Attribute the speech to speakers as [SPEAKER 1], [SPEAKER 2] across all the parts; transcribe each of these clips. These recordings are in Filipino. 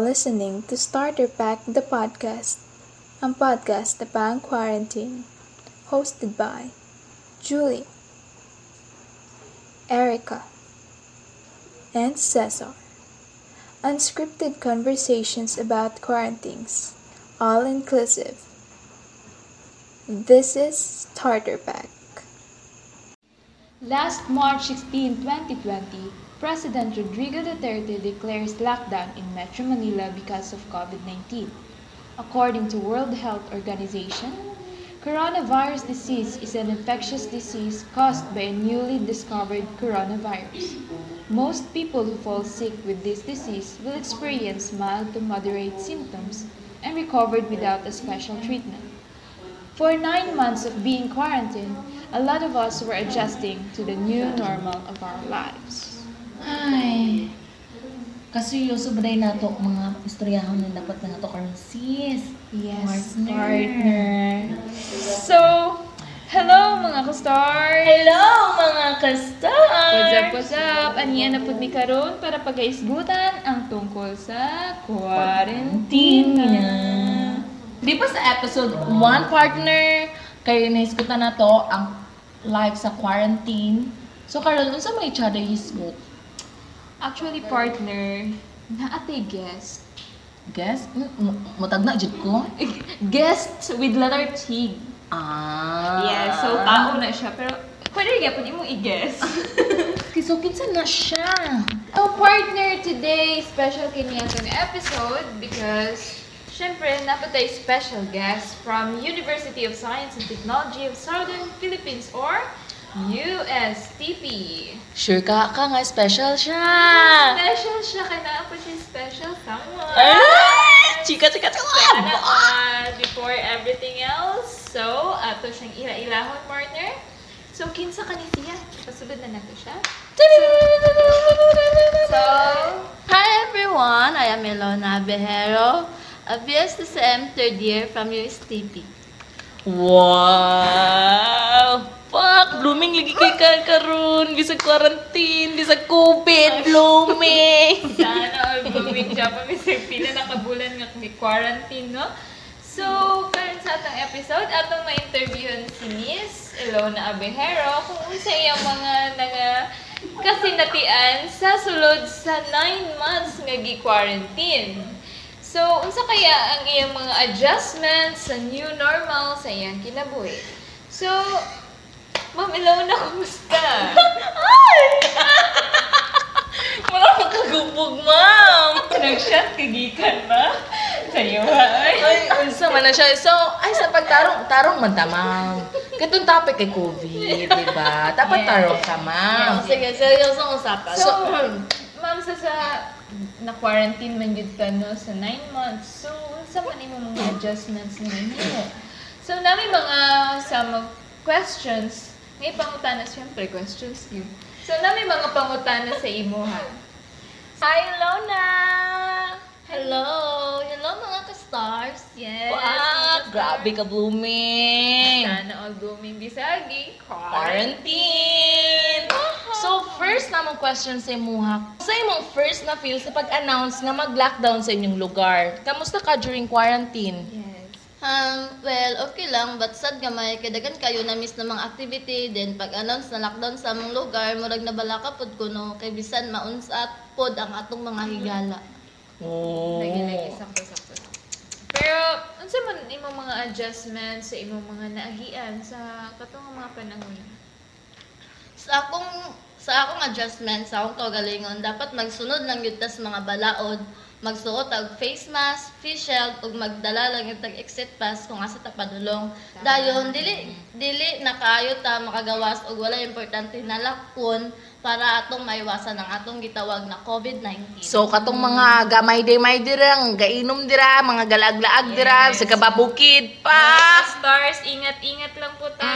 [SPEAKER 1] listening to Starter Pack the Podcast, ang podcast pang quarantine, hosted by Julie, Erica, and Cesar. Unscripted conversations about quarantines, all inclusive. This is Starter Pack.
[SPEAKER 2] Last March 16, 2020, President Rodrigo Duterte declares lockdown in Metro Manila because of COVID-19. According to World Health Organization, coronavirus disease is an infectious disease caused by a newly discovered coronavirus. Most people who fall sick with this disease will experience mild to moderate symptoms and recovered without a special treatment. For nine months of being quarantined, a lot of us were adjusting to the new normal of our lives.
[SPEAKER 3] Ay, kaseryoso ba na to mga istoryahon na dapat na nato karon sis?
[SPEAKER 2] Yes,
[SPEAKER 3] Partner.
[SPEAKER 2] partner. So, hello mga ka-stars!
[SPEAKER 3] Hello mga kastar!
[SPEAKER 2] What's up, what's up? Aniya na po mi karon para pagaisgutan ang tungkol sa quarantine.
[SPEAKER 3] Di ba sa episode 1 partner, kayo naisgutan na to ang life sa quarantine. So karon unsa may tsada hisgot?
[SPEAKER 2] Actually, partner, naate guest.
[SPEAKER 3] Guess? M- m- Mutag na jud ko?
[SPEAKER 2] Guest with letter T.
[SPEAKER 3] Ah.
[SPEAKER 2] Yeah, so tao na siya. Pero pwede nga po imong i-guess.
[SPEAKER 3] So kinsa na siya?
[SPEAKER 2] So, partner, today, special kini atong episode because syempre, napatay special guest from University of Science and Technology of Southern Philippines or USTP.
[SPEAKER 3] Sure ka ka nga special siya.
[SPEAKER 2] Special siya, kaya naapa siya special someone.
[SPEAKER 3] Ah! Chika, chika, chika!
[SPEAKER 2] All before everything else. So, ato siyang ila-ilahon, partner. So, kinsa ka ni siya? Pasulod na nato siya.
[SPEAKER 4] So, hi everyone, I am Elona Behero, a BSSM third year from USTP.
[SPEAKER 3] Wow! Ka karon Bisag quarantine, bisag COVID, blooming!
[SPEAKER 2] Sana all blooming siya pa misig pila nakabulan nga may quarantine, no? So, karon sa atong episode, atong ma-interviewon si Miss Elona Abejero kung unsa iyang mga naga kasinatian sa sulod sa 9 months nga gi-quarantine. So, unsa kaya ang iyang mga adjustments sa new normal sa iyang kinabuhi? So, Ma'am Elona, kumusta?
[SPEAKER 3] Wala makagubog, ma'am!
[SPEAKER 2] Nag-shot kagikan ba? Sa'yo, ay.
[SPEAKER 3] Ay, unsa man na siya. So, ay sa pagtarong, tarong man ta, ma'am. Katong topic kay COVID, di ba? Dapat tarong ka, ma'am.
[SPEAKER 4] Sige, seryosong usapan.
[SPEAKER 2] So, ma'am, sa sa na-quarantine man yun ka, no, sa 9 months. So, sa man mo mga adjustments na ninyo? So, nami mga some of questions. May pangutana, siyempre, questions yun. So, nami mga pangutana sa imo, ha? Hi, Lona!
[SPEAKER 4] Hello! Hello mga ka-stars!
[SPEAKER 2] Yes!
[SPEAKER 3] Wow, grabe ka, blooming!
[SPEAKER 2] Sana all blooming bisagi.
[SPEAKER 3] Quarantine! So, first namang question sa imuha. Sa imong first na feel sa pag-announce nga mag-lockdown sa inyong lugar, kamusta ka during quarantine?
[SPEAKER 2] Yes.
[SPEAKER 4] Um, well, okay lang, but sad gamay, kadagan kayo na miss na mga activity, then pag-announce na lockdown sa among lugar, murag nabala ka pod kuno, kay bisan maunsat pod ang atong mga higala.
[SPEAKER 3] Oh.
[SPEAKER 2] Lagi lagi sakto sakto. Pero unsa man imong mga adjustments sa imong mga naagian sa katong mga panahon?
[SPEAKER 4] Sa akong sa akong adjustment sa akong kaugalingon dapat magsunod lang gyud tas mga balaod magsuot og face mask, face shield ug magdala lang yung tag exit pass kung asa ta padulong. Dayon dili dili na kaayo ta makagawas og wala importante na lakon para atong maiwasan ang atong gitawag na COVID-19.
[SPEAKER 3] So, katong mga gamay-demay dira, ang gainom dira, mga galag-laag dira,
[SPEAKER 2] Yes.
[SPEAKER 3] sa kababukid pa!
[SPEAKER 2] Mga stars, ingat-ingat lang po tayo
[SPEAKER 3] Mm.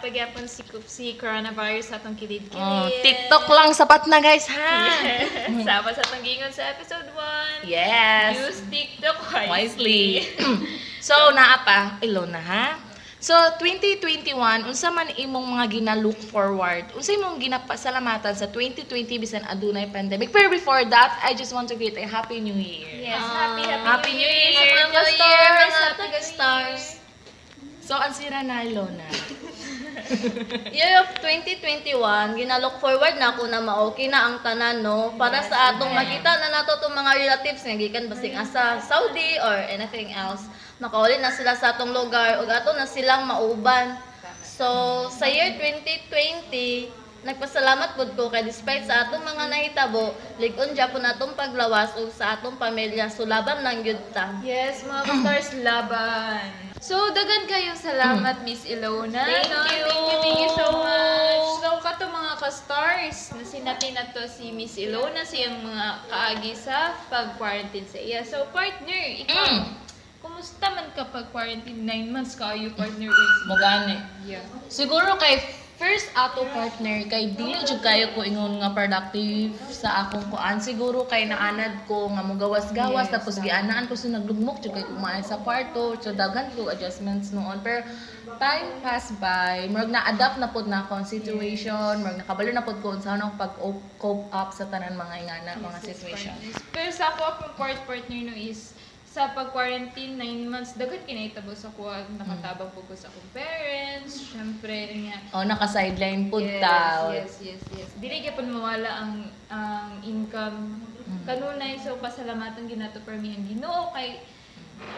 [SPEAKER 2] Kay napagyapon si si coronavirus atong kilid-kilid.
[SPEAKER 3] Oh, TikTok lang, sapat na guys, ha?
[SPEAKER 2] Sama sa tanggingon sa episode 1.
[SPEAKER 3] Yes!
[SPEAKER 2] Use TikTok wisely.
[SPEAKER 3] wisely. so, naa pa, Ilona, ha? So 2021 unsa man imong mga gina-look forward? Unsa imong ginapasalamatan sa 2020 bisan adunay pandemic? Pero before that, I just want to greet a happy new year.
[SPEAKER 2] Yes, happy, happy,
[SPEAKER 3] Happy New Year,
[SPEAKER 4] Happy New Year,
[SPEAKER 3] stars!
[SPEAKER 4] mga taga-stars!
[SPEAKER 3] So ang sira na Ilona.
[SPEAKER 4] Year of 2021, ginalook forward na ako na ma-okay na ang tanan, no? Para sa atong makita na nato itong mga relatives nga gikan basing asa Saudi or anything else. Makauli na sila sa atong lugar ug ato na silang mauban. So, sa year 2020, nagpasalamat pud ko kay despite sa atong mga nahitabo, lig-on gyapon atong paglawas ug sa atong pamilya sulaban lang gyud ta.
[SPEAKER 2] Yes, mga stars laban. So, dagan kayong salamat, Miss Ilona.
[SPEAKER 4] Thank
[SPEAKER 2] no?
[SPEAKER 4] you.
[SPEAKER 2] Thank you, thank you so much. So, kato mga ka-stars, na sinati na to si Miss Ilona, siyang mga kaagi sa pag-quarantine sa iya. So, partner, ikaw,
[SPEAKER 3] Mm.
[SPEAKER 2] kumusta man ka pag-quarantine? Nine months ka, you partner with
[SPEAKER 3] Magani.
[SPEAKER 2] Yeah.
[SPEAKER 3] Siguro kay first ato partner kay dili jud kayo ko ingon nga productive sa akong kuan. Siguro kay naanad ko nga mo gawas-gawas
[SPEAKER 2] Yes,
[SPEAKER 3] tapos gianaan ko sa naglugmok jud kay kumain sa kwarto so daghan ko adjustments noon. Pero time pass by murag na pod na ako ang situation murag nakabalo na pod ko unsa ako pag cope up sa tanan mga ingana mga situation.
[SPEAKER 2] Pero sa ako, akong part partner no is, sa pag-quarantine, nine months, dagat kinaitabo sa kuha, nakatabang po ko sa akong parents, syempre, nga,
[SPEAKER 3] oh naka sideline pod
[SPEAKER 2] yes,
[SPEAKER 3] ta
[SPEAKER 2] yes, yes, yes. Dili kaya po mawala ang ang income. Kanunay, so pasalamatan ginato per mi ang Ginoo kay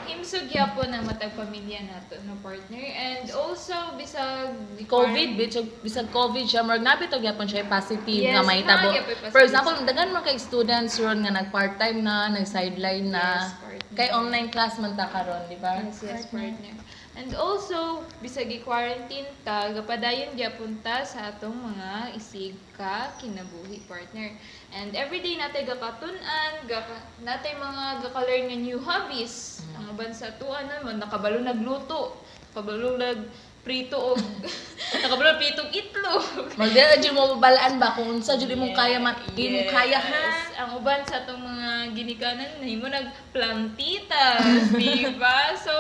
[SPEAKER 2] imsog gyapon ang matag pamilya nato no partner and also bisag
[SPEAKER 3] COVID, bisag, bisag COVID siya, marag napit og gyapon siya positive
[SPEAKER 2] Yes,
[SPEAKER 3] nga mahitabo.
[SPEAKER 2] mga.
[SPEAKER 3] For example, daghan man kay students ron nga nag part-time na, nag sideline na.
[SPEAKER 2] Yes.
[SPEAKER 3] Kay online class man ta karon, di ba?
[SPEAKER 2] Yes, yes, partner. And also, bisag i-quarantine ta, gapadayon gyapon ta sa atong mga isig ka kinabuhi partner. And everyday natay gakatun-an, gaka, natay mga gaka-learn nga new hobbies. Ang uban sa tuan naman nakabalo nagluto, nakabalo nag prito og nakabalo prito og itlog.
[SPEAKER 3] Magdala jud mo babalaan ba kung unsa jud imong kaya man, imong kaya ha.
[SPEAKER 2] Yes. Ang uban sa atong mga ginikanan, nahimo nagplantitas, di ba? So,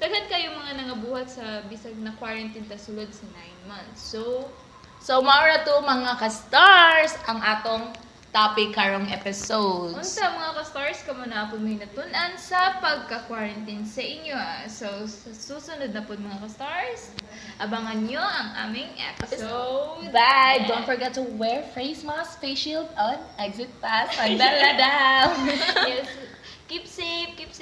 [SPEAKER 2] daghan kayo mga nangabuhat sa bisag na quarantine ta sulod sa 9 months. So,
[SPEAKER 3] So maura to mga ka-stars ang atong topic karong episodes.
[SPEAKER 2] unsa mga ka-stars kamo na po may natun-an sa pagka-quarantine sa inyo. ah. So, sa susunod na po mga ka-stars, abangan nyo ang aming episode.
[SPEAKER 3] Bye! Don't forget to wear face mask, face shield on exit pass. Pagdala down!
[SPEAKER 2] yes. Keep safe, keep safe.